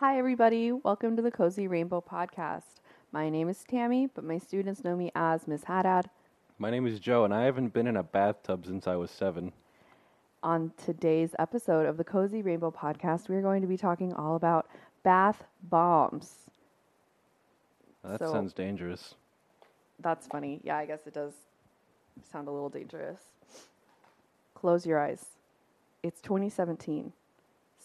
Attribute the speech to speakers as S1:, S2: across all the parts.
S1: Hi, everybody. Welcome to the Cozy Rainbow Podcast. My name is Tammy, but my students know me as Miss Haddad.
S2: My name is Joe, and I haven't been in a bathtub since I was seven.
S1: On today's episode of the Cozy Rainbow Podcast, we are going to be talking all about bath bombs.
S2: That
S1: So-
S2: sounds dangerous.
S1: That's funny. Yeah, I guess it does sound a little dangerous. Close your eyes. It's 2017.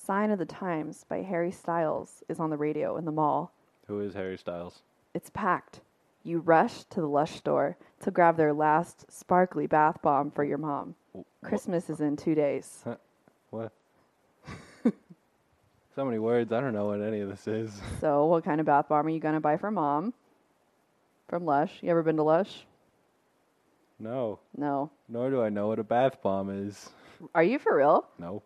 S1: Sign of the Times by Harry Styles is on the radio in the mall.
S2: Who is Harry Styles?
S1: It's packed. You rush to the Lush store to grab their last sparkly bath bomb for your mom.
S2: W- wha-
S1: Christmas is in two days.
S2: What? so many words. I don't know what any of this is.
S1: So, what kind of bath bomb are you going to buy for mom? From Lush. You ever been to Lush?
S2: No.
S1: No.
S2: Nor do I know what a bath bomb is.
S1: Are you for real?
S2: No.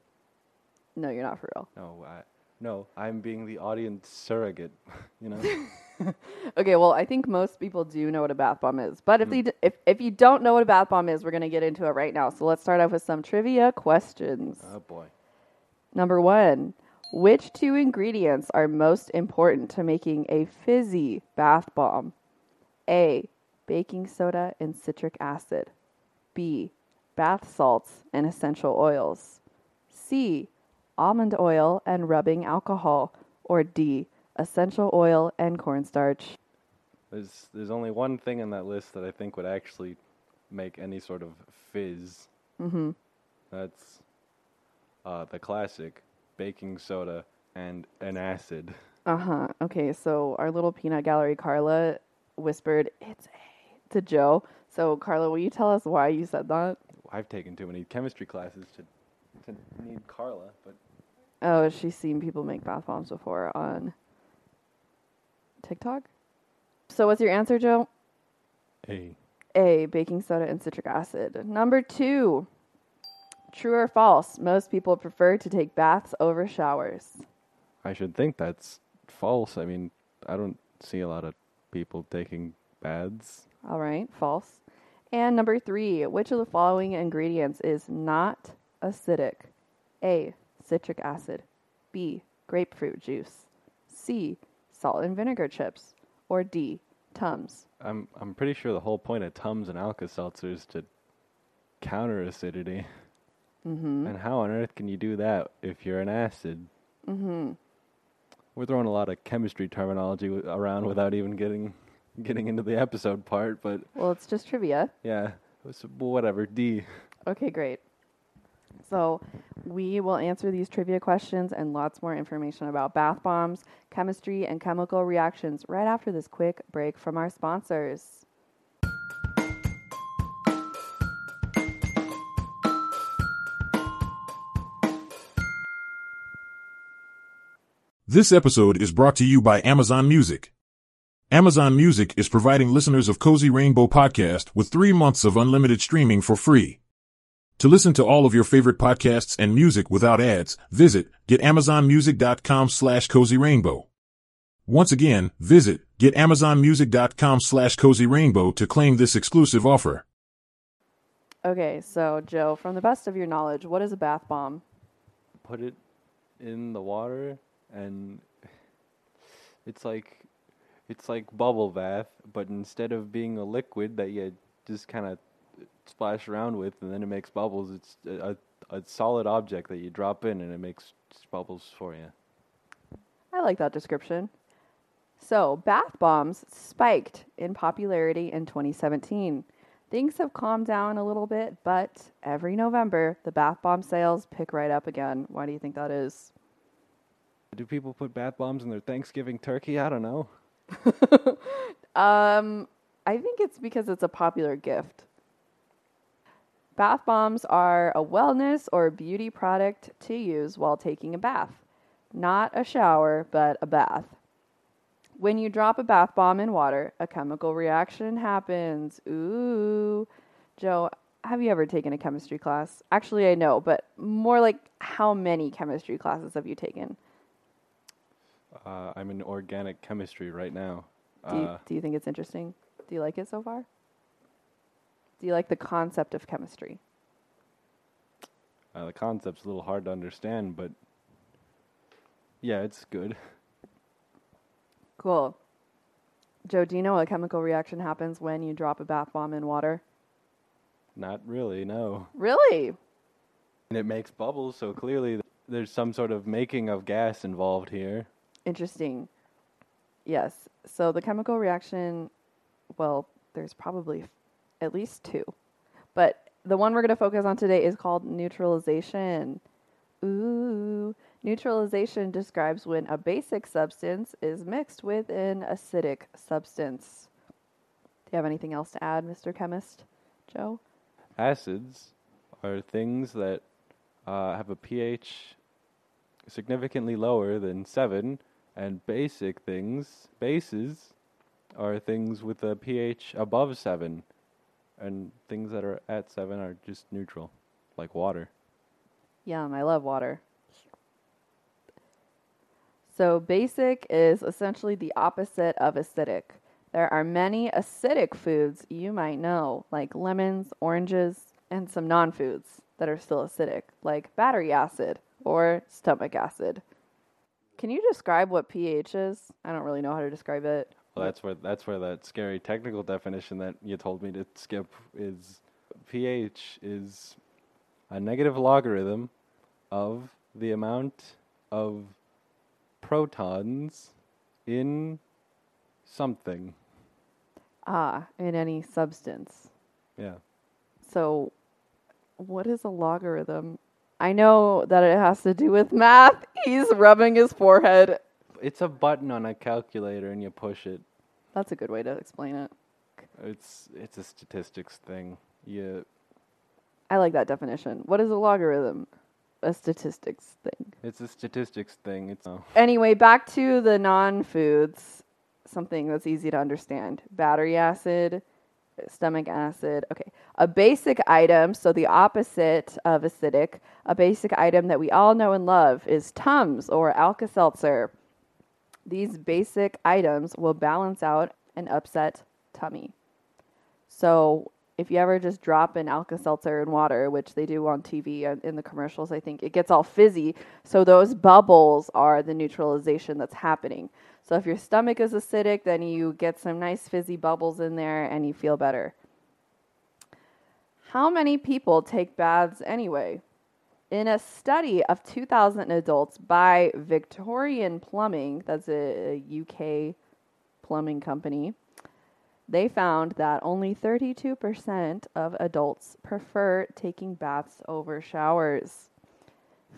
S1: No, you're not for real.
S2: No. I, no. I'm being the audience surrogate. you know.
S1: Okay, well, I think most people do know what a bath bomb is. But if, hmm. they d- if, if you don't know what a bath bomb is, we're going to get into it right now. So, let's start off with some trivia questions.
S2: oh boy.
S1: Number one, which two ingredients are most important to making a fizzy bath bomb? A. Baking soda and citric acid. B. Bath salts and essential oils. C. Almond oil and rubbing alcohol. Or D. Essential oil and cornstarch.
S2: There's there's only one thing in that list that I think would actually make any sort of fizz.
S1: Mm-hmm.
S2: That's uh, the classic baking soda and an acid.
S1: Uh huh. Okay, so our little peanut gallery, Carla, whispered, It's A to Joe. So, Carla, will you tell us why you said that?
S2: I've taken too many chemistry classes to to need Carla, but
S1: Oh, she's seen people make bath bombs before on TikTok. So, what's your answer, Joe?
S2: hey,
S1: A. Baking soda and citric acid. Number two. True or false? Most people prefer to take baths over showers.
S2: I should think that's false. I mean, I don't see a lot of people taking baths.
S1: All right, false. And number three, which of the following ingredients is not acidic? A. Citric acid. B. Grapefruit juice. C. Salt and vinegar chips. Or D. Tums.
S2: I'm I'm pretty sure the whole point of Tums and Alka-Seltzer is to counter acidity.
S1: Mm-hmm.
S2: And how on earth can you do that if you're an acid?
S1: Mm-hmm.
S2: We're throwing a lot of chemistry terminology w- around without even getting getting into the episode part, but
S1: Well, it's just trivia.
S2: yeah, it's- whatever. D.
S1: Okay, great. So, we will answer these trivia questions and lots more information about bath bombs, chemistry, and chemical reactions right after this quick break from our sponsors.
S3: This episode is brought to you by Amazon Music. Amazon Music is providing listeners of Cozy Rainbow Podcast with three months of unlimited streaming for free. To listen to all of your favorite podcasts and music without ads, visit getamazonmusic.com slash cozy rainbow. Once again, visit getamazonmusic.com slash cozy rainbow to claim this exclusive offer.
S1: Okay, so Joe, from the best of your knowledge, what is a bath bomb?
S2: Put it in the water, and it's like it's like bubble bath, but instead of being a liquid that you just kind of splash around with, and then it makes bubbles, it's a, a, a solid object that you drop in, and it makes bubbles for you.
S1: I like that description. So, bath bombs spiked in popularity in 2017. Things have calmed down a little bit, but every November, the bath bomb sales pick right up again. Why do you think that is?
S2: Do people put bath bombs in their Thanksgiving turkey? I don't know.
S1: Um, I think it's because it's a popular gift. Bath bombs are a wellness or beauty product to use while taking a bath. Not a shower, but a bath. When you drop a bath bomb in water, a chemical reaction happens. Ooh. Joe, have you ever taken a chemistry class? Actually, I know, but more like how many chemistry classes have you taken?
S2: Uh, I'm in organic chemistry right now.
S1: Do you,
S2: Uh,
S1: do you think it's interesting? Do you like it so far? Do you like the concept of chemistry?
S2: uh, the concept's a little hard to understand, but yeah, it's good.
S1: Cool. Joe, do you know what chemical reaction happens when you drop a bath bomb in water?
S2: Not really, no.
S1: Really?
S2: And it makes bubbles, so clearly th- there's some sort of making of gas involved here.
S1: Interesting. Yes. So the chemical reaction, well, there's probably at least two. But the one we're going to focus on today is called neutralization. Ooh. Neutralization describes when a basic substance is mixed with an acidic substance. Do you have anything else to add, Mr. Chemist? Joe?
S2: Acids are things that uh, have a pH significantly lower than 7, and basic things, bases, are things with a pH above 7, and things that are at 7 are just neutral, like water.
S1: Yum, I love water. So, basic is essentially the opposite of acidic. There are many acidic foods you might know, like lemons, oranges, and some non foods that are still acidic, like battery acid or stomach acid. Can you describe what pH is? I don't really know how to describe it.
S2: Well, that's where that's where that scary technical definition that you told me to skip is. pH is a negative logarithm of the amount of protons in something.
S1: Ah, in any substance.
S2: Yeah.
S1: So, what is a logarithm? I know that it has to do with math. He's rubbing his forehead.
S2: It's a button on a calculator and you push it.
S1: That's a good way to explain it.
S2: It's it's a statistics thing. Yeah.
S1: I like that definition. What is a logarithm? A statistics thing.
S2: it's a statistics thing. It's uh,
S1: Anyway, back to the non foods. Something that's easy to understand battery acid, stomach acid. Okay. A basic item, so the opposite of acidic, a basic item that we all know and love is Tums or Alka Seltzer. These basic items will balance out an upset tummy. So if you ever just drop an Alka Seltzer in water, which they do on TV and in the commercials, I think it gets all fizzy. So those bubbles are the neutralization that's happening. So if your stomach is acidic, then you get some nice fizzy bubbles in there and you feel better. How many people take baths anyway? In a study of 2,000 adults by Victorian Plumbing, that's a, a UK plumbing company, they found that only 32% of adults prefer taking baths over showers.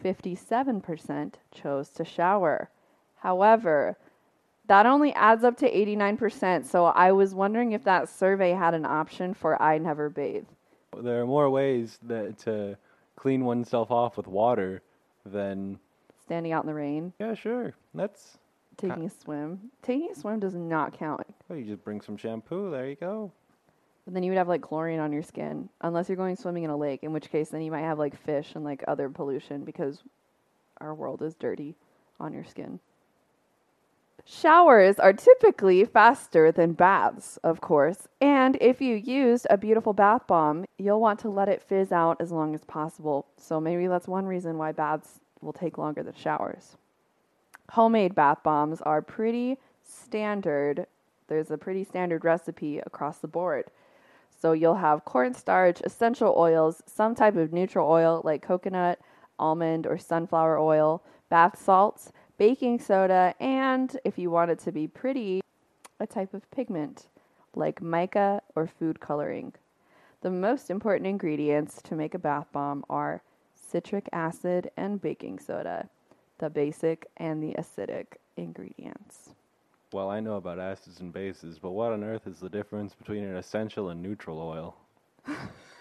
S1: 57% chose to shower. However, that only adds up to 89%. So I was wondering if that survey had an option for I never bathe.
S2: there are more ways that to clean oneself off with water than
S1: Standing out in the rain,
S2: yeah, sure. That's
S1: taking a swim. Taking a swim does not count.
S2: well, you just bring some shampoo. There you go.
S1: But then you would have like chlorine on your skin, unless you're going swimming in a lake, in which case then you might have like fish and like other pollution because our world is dirty on your skin. Showers are typically faster than baths, of course, and if you used a beautiful bath bomb, you'll want to let it fizz out as long as possible. So maybe that's one reason why baths will take longer than showers. Homemade bath bombs are pretty standard. There's a pretty standard recipe across the board. So you'll have cornstarch, essential oils, some type of neutral oil like coconut, almond, or sunflower oil, bath salts, baking soda, and if you want it to be pretty, a type of pigment like mica or food coloring. The most important ingredients to make a bath bomb are citric acid and baking soda, the basic and the acidic ingredients.
S2: Well, I know about acids and bases, but what on earth is the difference between an essential and neutral oil?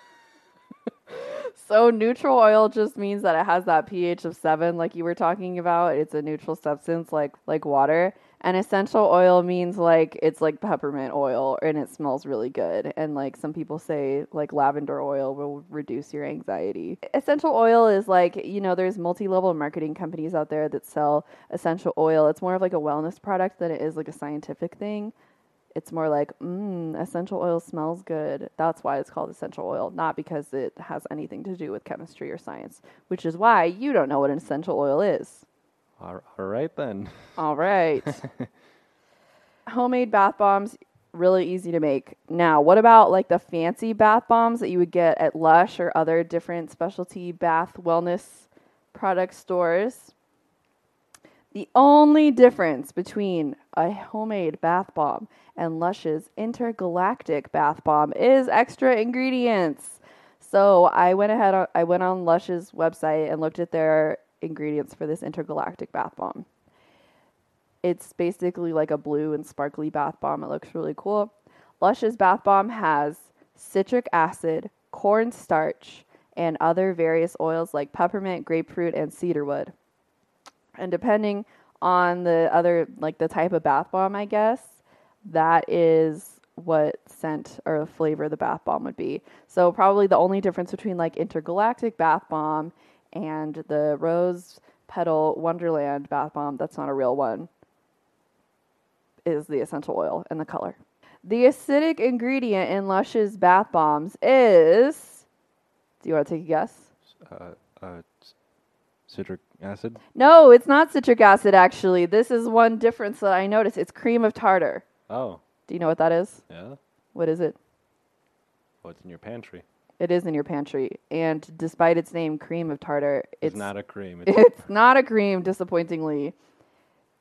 S1: So neutral oil just means that it has that pH of 7 like you were talking about. It's a neutral substance like like water. And essential oil means like it's like peppermint oil and it smells really good. And like some people say like lavender oil will reduce your anxiety. Essential oil is like, you know, there's multi-level marketing companies out there that sell essential oil. It's more of like a wellness product than it is like a scientific thing it's more like, mmm, essential oil smells good. That's why it's called essential oil, not because it has anything to do with chemistry or science, which is why you don't know what an essential oil is.
S2: All all right then.
S1: All right. homemade bath bombs really easy to make. Now, what about like the fancy bath bombs that you would get at Lush or other different specialty bath wellness product stores? The only difference between a homemade bath bomb and Lush's intergalactic bath bomb is extra ingredients. So I went ahead, I went on Lush's website and looked at their ingredients for this intergalactic bath bomb. It's basically like a blue and sparkly bath bomb. It looks really cool. Lush's bath bomb has citric acid, cornstarch, and other various oils like peppermint, grapefruit, and cedarwood. And depending on the other, like the type of bath bomb, I guess, that is what scent or flavor the bath bomb would be. So, probably the only difference between like intergalactic bath bomb and the rose petal wonderland bath bomb, that's not a real one, is the essential oil and the color. The acidic ingredient in Lush's bath bombs is. Do you want to take a guess?
S2: Uh, uh, citric acid.
S1: No, it's not citric acid, actually. This is one difference that I noticed. It's cream of tartar.
S2: Oh,
S1: Do you know what that is?
S2: yeah.
S1: What is it?
S2: Oh, What's in your pantry?
S1: It is in your pantry. And despite its name, cream of tartar,
S2: It's,
S1: it's,
S2: not a cream. It's
S1: it's not a cream, disappointingly.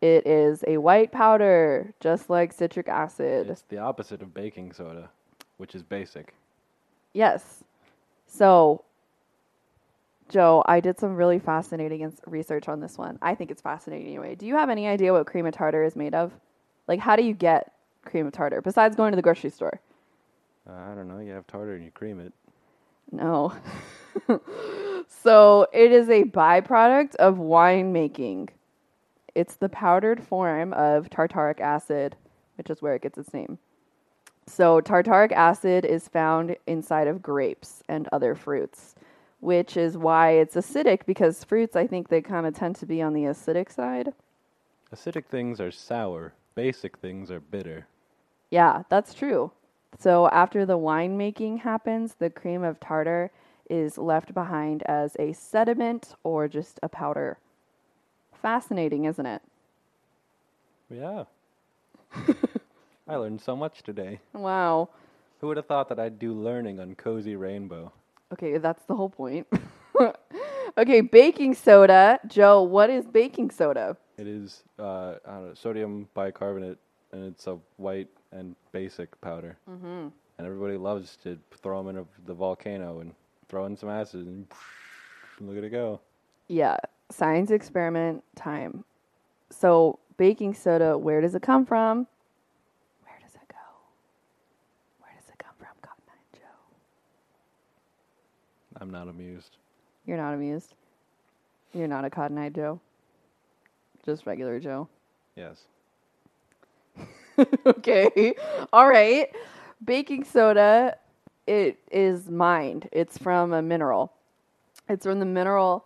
S1: It is a white powder, just like citric acid.
S2: it's the opposite of baking soda, which is basic.
S1: Yes. So, Joe, I did some really fascinating research on this one. I think it's fascinating anyway. Do you have any idea what cream of tartar is made of? Like, how do you get cream of tartar besides going to the grocery store?
S2: Uh, I don't know. You have tartar and you cream it.
S1: No. so, it is a byproduct of winemaking. It's the powdered form of tartaric acid, which is where it gets its name. So, tartaric acid is found inside of grapes and other fruits, which is why it's acidic because fruits, I think they kind of tend to be on the acidic side.
S2: Acidic things are sour. Basic things are bitter.
S1: Yeah, that's true. So, after the winemaking happens, the cream of tartar is left behind as a sediment or just a powder. Fascinating, isn't it?
S2: Yeah. I learned so much today.
S1: Wow.
S2: Who would have thought that I'd do learning on Cozy Rainbow?
S1: Okay, that's the whole point. okay, baking soda. Joe, what is baking soda?
S2: It is uh, I don't know, sodium bicarbonate, and it's a white and basic powder. Mm-hmm. And everybody loves to throw them in a, the volcano and throw in some acid, and look at it go.
S1: Yeah, science experiment time. So, baking soda, where does it come from? Where does it go? Where does it come from, Cotton Eye Joe?
S2: I'm not amused.
S1: You're not amused. You're not a Cotton Eye Joe. Just regular Joe.
S2: Yes.
S1: okay. All right. Baking soda it is mined. It's from a mineral. It's from the mineral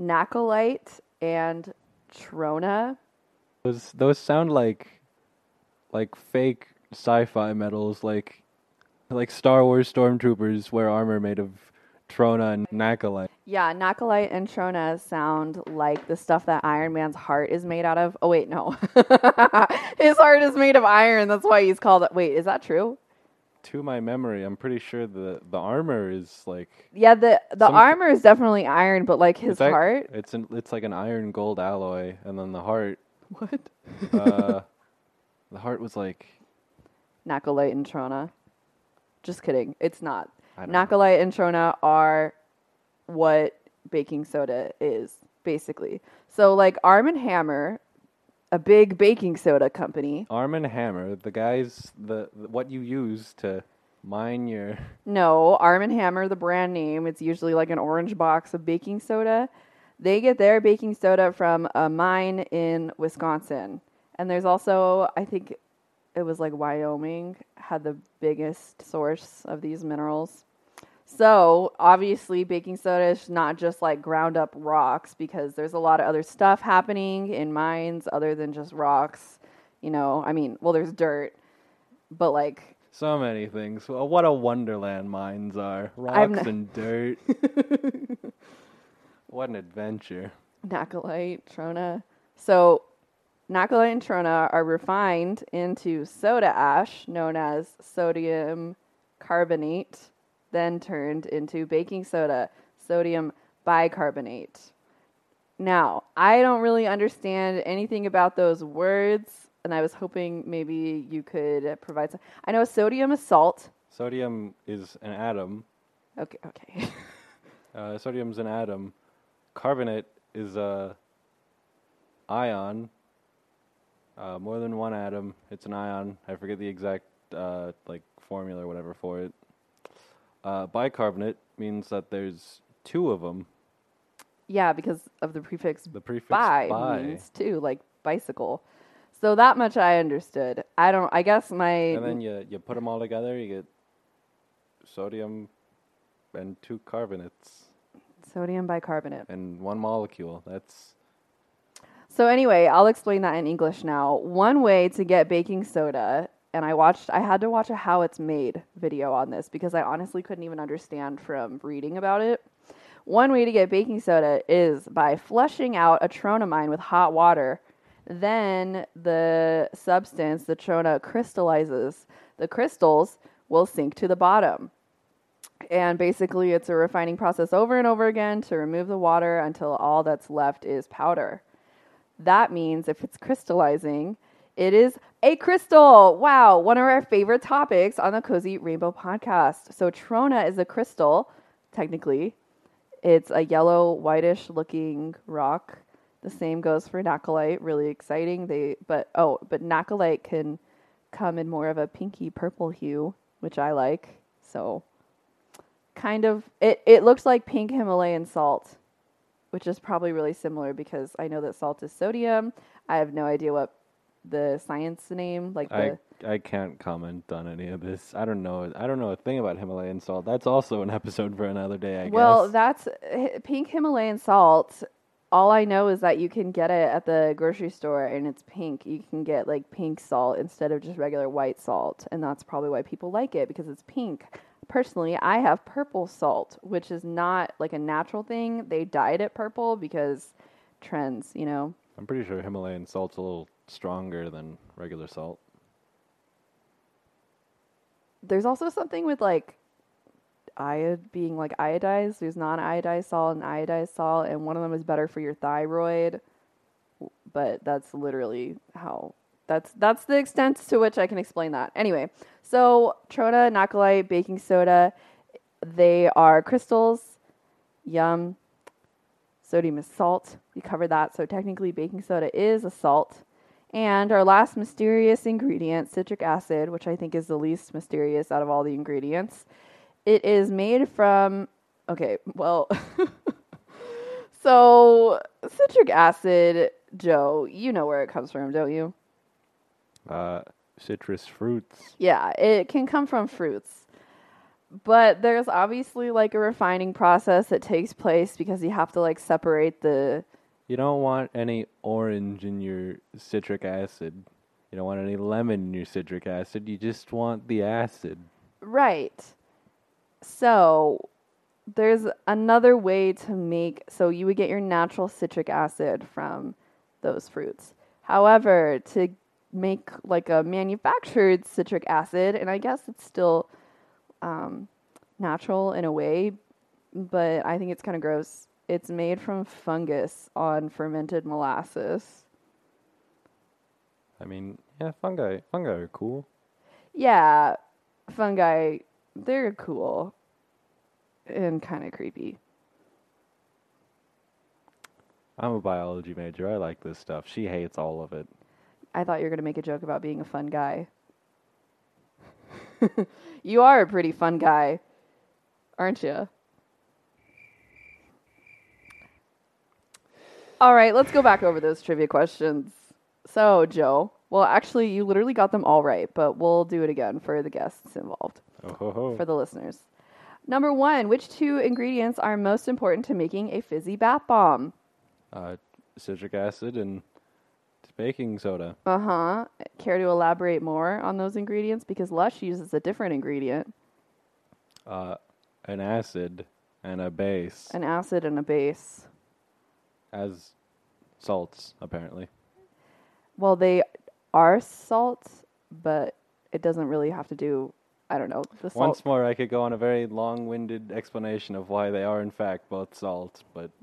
S1: nahcolite and trona.
S2: Those those sound like like fake sci-fi metals, like like Star Wars stormtroopers wear armor made of trona and nahcolite.
S1: Yeah, nahcolite and trona sound like the stuff that Iron Man's heart is made out of. Oh wait, no. His heart is made of iron. That's why he's called it. Wait, is that true?
S2: To my memory, I'm pretty sure the the armor is like
S1: Yeah, the the
S2: Some-
S1: armor is definitely iron, but like his
S2: it's
S1: heart.
S2: It's an, it's like an iron gold alloy, and then the heart.
S1: What?
S2: Uh, the heart was like
S1: Nahcolite and Trona. Just kidding. It's not. Nahcolite and Trona are what baking soda is, basically. So, like Arm and Hammer, a big baking soda company.
S2: Arm and Hammer, the guys, the, the what you use to mine your.
S1: No, Arm and Hammer, the brand name. It's usually like an orange box of baking soda. They get their baking soda from a mine in Wisconsin. And there's also, I think it was like Wyoming had the biggest source of these minerals. So, obviously, baking soda is not just like ground up rocks because there's a lot of other stuff happening in mines other than just rocks. You know, I mean, well, there's dirt, but like
S2: So many things. Well, what a wonderland mines are. Rocks
S1: n-
S2: and dirt. what an adventure.
S1: Nahcolite, Trona. So Nahcolite and trona are refined into soda ash, known as sodium carbonate, then turned into baking soda, sodium bicarbonate. Now, I don't really understand anything about those words, and I was hoping maybe you could provide some. I know sodium is salt.
S2: Sodium is an atom.
S1: Okay, okay.
S2: Uh, sodium's an atom. Carbonate is a ion. Uh, more than one atom. It's an ion. I forget the exact uh, like formula or whatever for it. Uh, bicarbonate means that there's two of them.
S1: yeah, because of the prefix
S2: The prefix
S1: bi,
S2: bi,
S1: means two, like bicycle. So that much I understood. I don't. I guess my
S2: and then you you put them all together, you get sodium and two carbonates
S1: sodium bicarbonate.
S2: and one molecule. That's
S1: So anyway, I'll explain that in English now. One way to get baking soda, and I watched I had to watch a how it's made video on this because I honestly couldn't even understand from reading about it. One way to get baking soda is by flushing out a tronamine with hot water. Then the substance, the trona, crystallizes. The crystals will sink to the bottom. And basically, it's a refining process over and over again to remove the water until all that's left is powder. That means if it's crystallizing, it is a crystal. Wow, one of our favorite topics on the Cozy Rainbow podcast. So, Trona is a crystal, technically. It's a yellow, whitish looking rock. The same goes for Nahcolite. Really exciting. They, but oh, but Nahcolite can come in more of a pinky purple hue, which I like. So, kind of, it, it looks like pink Himalayan salt which is probably really similar because I know that salt is sodium. I have no idea what the science name, like the
S2: I I can't comment on any of this. I don't know. I don't know a thing about Himalayan salt. That's also an episode for another day. I
S1: well,
S2: guess.
S1: Well, that's pink Himalayan salt. All I know is that you can get it at the grocery store and it's pink. You can get like pink salt instead of just regular white salt, and that's probably why people like it because it's pink. Personally, I have purple salt, which is not like a natural thing. They dyed it purple because trends, you know.
S2: I'm pretty sure Himalayan salt's a little stronger than regular salt.
S1: there's also something with like iod being like iodized. There's non-iodized salt and iodized salt, and one of them is better for your thyroid. But that's literally how that's that's the extent to which I can explain that. Anyway, so Trona, Nahcolite, baking soda, they are crystals. Yum. Sodium is salt. We covered that. So technically, baking soda is a salt. And our last mysterious ingredient, citric acid, which I think is the least mysterious out of all the ingredients. It is made from, okay, well, so citric acid, Joe, you know where it comes from, don't you?
S2: Uh, citrus fruits.
S1: Yeah, it can come from fruits. But there's obviously like a refining process that takes place because you have to like separate the
S2: You don't want any orange in your citric acid. You don't want any lemon in your citric acid. You just want the acid.
S1: Right. So there's another way to make so you would get your natural citric acid from those fruits. However, to make like a manufactured citric acid, and I guess it's still um, natural in a way, but I think it's kind of gross. It's made from fungus on fermented molasses.
S2: I mean, yeah, fungi. Fungi are cool.
S1: Yeah, fungi, they're cool and kind of creepy.
S2: I'm a biology major. I like this stuff. She hates all of it.
S1: I thought you were going to make a joke about being a fun guy. you are a pretty fun guy, aren't you? All right, let's go back over those trivia questions. So, Joe, well, actually, you literally got them all right, but we'll do it again for the guests involved,
S2: Oh ho ho.
S1: for the listeners. Number one, which two ingredients are most important to making a fizzy bath bomb?
S2: Uh, citric acid and baking soda.
S1: Uh huh. Care to elaborate more on those ingredients? Because Lush uses a different ingredient
S2: Uh, an acid and a base
S1: an acid and a base.
S2: as salts, apparently.
S1: Well, they are salts, but it doesn't really have to do. I don't know the salt.
S2: Once more, I could go on a very long-winded explanation of why they are in fact both salt, but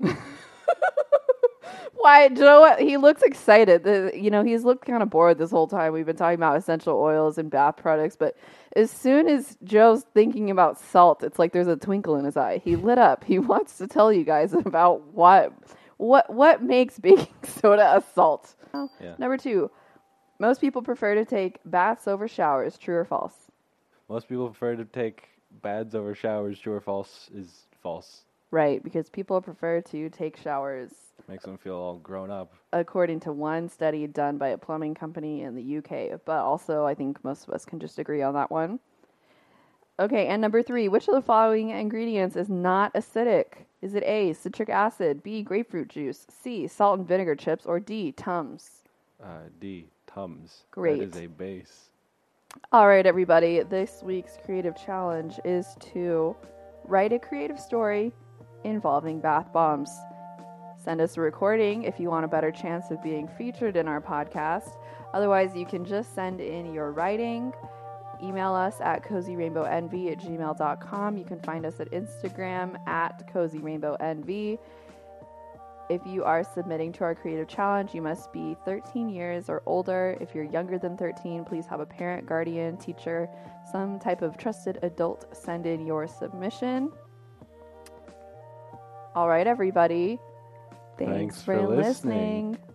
S1: Why, Joe? He looks excited. The, you know, he's looked kind of bored this whole time. We've been talking about essential oils and bath products, but as soon as Joe's thinking about salt, it's like there's a twinkle in his eye. He lit up. He wants to tell you guys about what what what makes baking soda a salt.
S2: Yeah.
S1: Number two, most people prefer to take baths over showers. True or false?
S2: most people prefer to take baths over showers. True or false is false.
S1: Right, because people prefer to take showers
S2: Makes them feel all grown up.
S1: according to one study done by a plumbing company in the UK. But also, I think most of us can just agree on that one. Okay, and number three, which of the following ingredients is not acidic? Is it A, citric acid, B, grapefruit juice, C, salt and vinegar chips, or D, Tums?
S2: Uh, D. Tums.
S1: Great.
S2: That is a base.
S1: All right, everybody, this week's creative challenge is to write a creative story involving bath bombs. Send us a recording if you want a better chance of being featured in our podcast. Otherwise, you can just send in your writing. Email us at cozyrainbownv at gmail.com. You can find us at Instagram at cozyrainbownv. If you are submitting to our creative challenge, you must be 13 years or older. If you're younger than 13, please have a parent, guardian, teacher, some type of trusted adult send in your submission. All right, everybody. Thanks,
S2: Thanks
S1: for,
S2: for listening.
S1: listening.